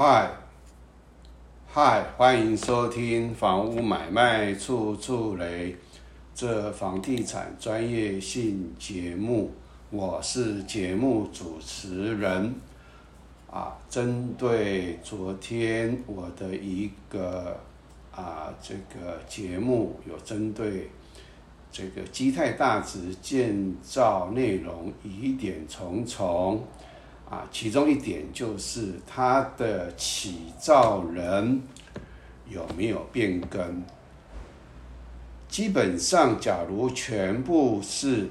嗨，嗨，欢迎收听房屋买卖处处雷这房地产专业性节目，我是节目主持人。啊，针对昨天我的一个啊这个节目，有针对这个基泰大直建造内容疑点重重。啊，其中一点就是它的起造人有没有变更？基本上，假如全部是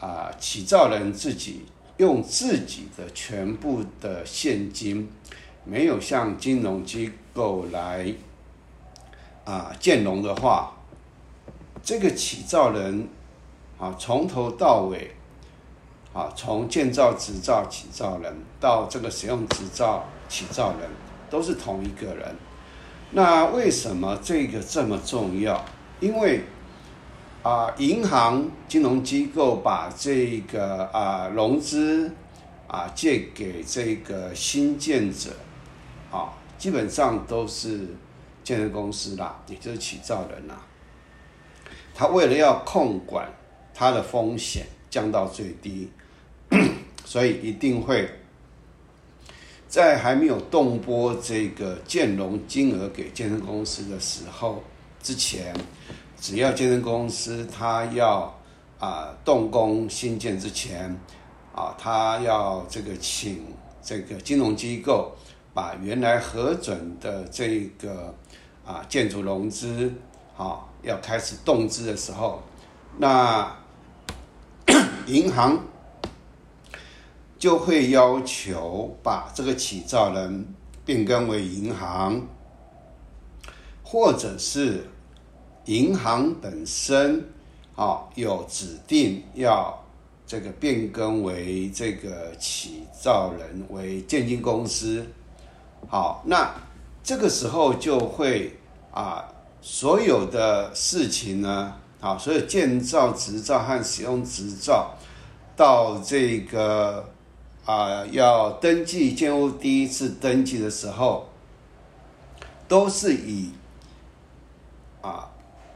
啊起造人自己用自己的全部的现金，没有向金融机构来啊建融的话，这个起造人啊从头到尾。啊，从建造执照起造人到这个使用执照起造人，都是同一个人。那为什么这个这么重要？因为啊，银行金融机构把这个啊融资啊借给这个新建者，啊，基本上都是建设公司啦，也就是起造人啦。他为了要控管他的风险，降到最低。所以一定会在还没有动拨这个建融金额给健身公司的时候之前，只要健身公司他要啊动工新建之前啊，他要这个请这个金融机构把原来核准的这个啊建筑融资啊要开始动资的时候，那 银行。就会要求把这个起造人变更为银行，或者是银行本身啊有指定要这个变更为这个起造人为建金公司，好，那这个时候就会啊所有的事情呢，啊，所有建造执照和使用执照到这个。啊，要登记建屋第一次登记的时候，都是以啊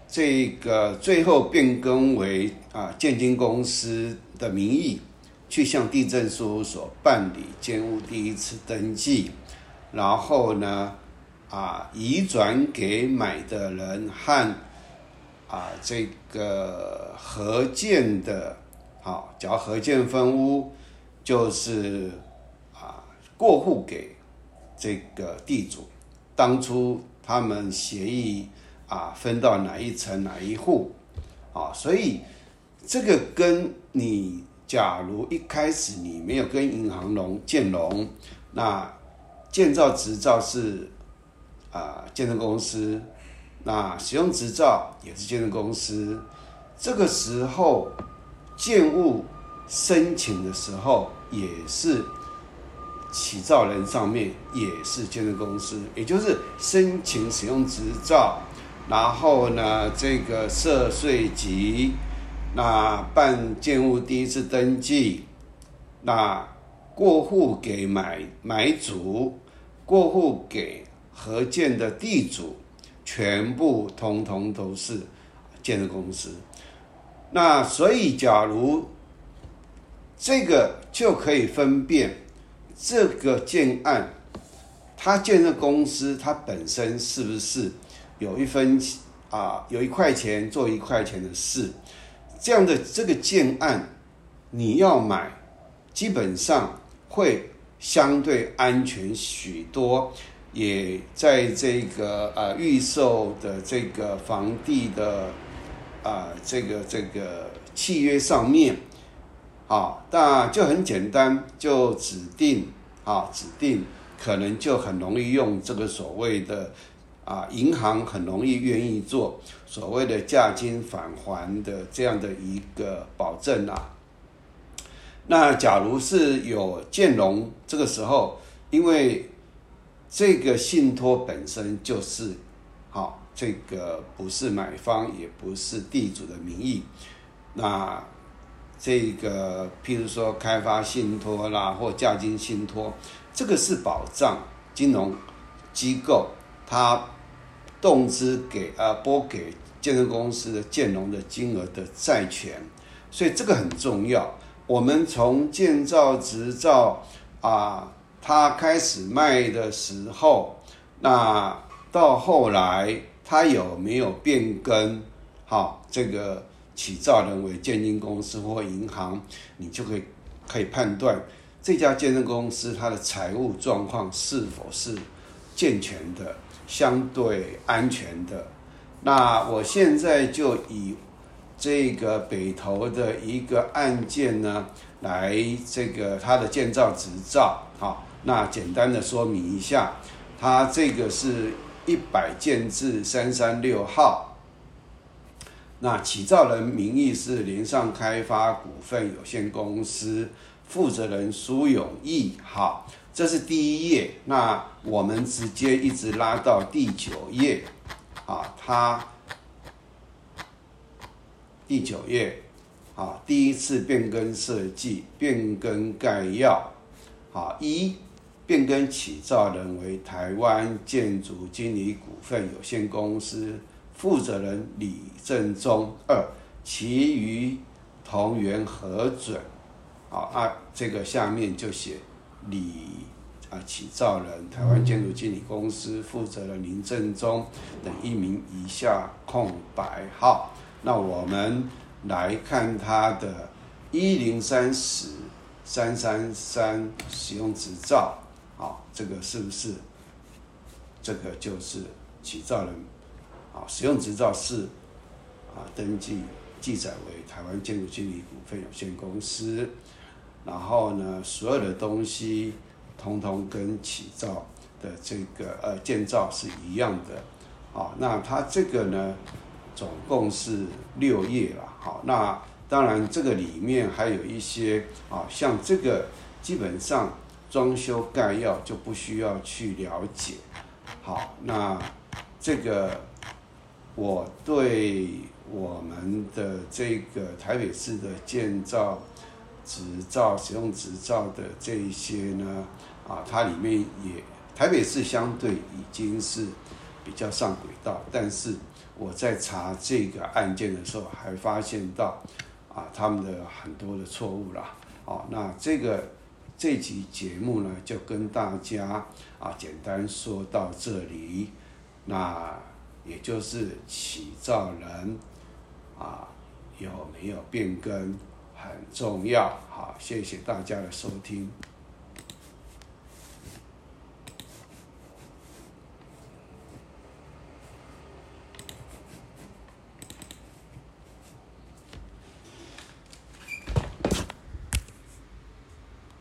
这个最后变更为啊建金公司的名义去向地震事务所办理建屋第一次登记，然后呢啊移转给买的人和啊这个合建的，好，叫合建分屋。就是啊，过户给这个地主，当初他们协议啊分到哪一层哪一户，啊，所以这个跟你假如一开始你没有跟银行融建融，那建造执照是啊建设公司，那使用执照也是建设公司，这个时候建物申请的时候。也是起造人上面也是建设公司，也就是申请使用执照，然后呢，这个涉税籍，那办建物第一次登记，那过户给买买主，过户给合建的地主，全部通通都是建设公司。那所以，假如这个就可以分辨这个建案，它建设公司它本身是不是有一分啊，有一块钱做一块钱的事，这样的这个建案你要买，基本上会相对安全许多，也在这个呃预售的这个房地的啊这个这个契约上面。好，那就很简单，就指定，啊，指定可能就很容易用这个所谓的，啊，银行很容易愿意做所谓的价金返还的这样的一个保证啊。那假如是有建融，这个时候，因为这个信托本身就是，好，这个不是买方也不是地主的名义，那。这个，譬如说开发信托啦，或价金信托，这个是保障，金融机构，它动资给啊拨给建设公司的建融的金额的债权，所以这个很重要。我们从建造执照啊，它开始卖的时候，那到后来它有没有变更？好，这个起造人为建金公司或银行，你就可以可以判断这家建设公司它的财务状况是否是健全的、相对安全的。那我现在就以这个北投的一个案件呢，来这个它的建造执照，好，那简单的说明一下，它这个是一百建制三三六号。那起造人名义是联上开发股份有限公司，负责人苏永义。好，这是第一页。那我们直接一直拉到第九页。啊，它第九页，啊，第一次变更设计，变更概要。好，一变更起造人为台湾建筑经理股份有限公司。负责人李正中二，其余同源核准。好啊，这个下面就写李啊起造人台湾建筑经理公司负责人林正中等一名以下空白号。那我们来看他的一零三十三三三使用执照，好，这个是不是？这个就是起造人。啊，使用执照是啊，登记记载为台湾建筑经理股份有限公司，然后呢，所有的东西通通跟起造的这个呃建造是一样的，啊，那它这个呢，总共是六页了，好，那当然这个里面还有一些啊，像这个基本上装修概要就不需要去了解，好，那这个。我对我们的这个台北市的建造执照、使用执照的这一些呢，啊，它里面也台北市相对已经是比较上轨道，但是我在查这个案件的时候，还发现到啊，他们的很多的错误啦，哦，那这个这集节目呢，就跟大家啊简单说到这里，那。也就是起造人啊有没有变更很重要，好，谢谢大家的收听。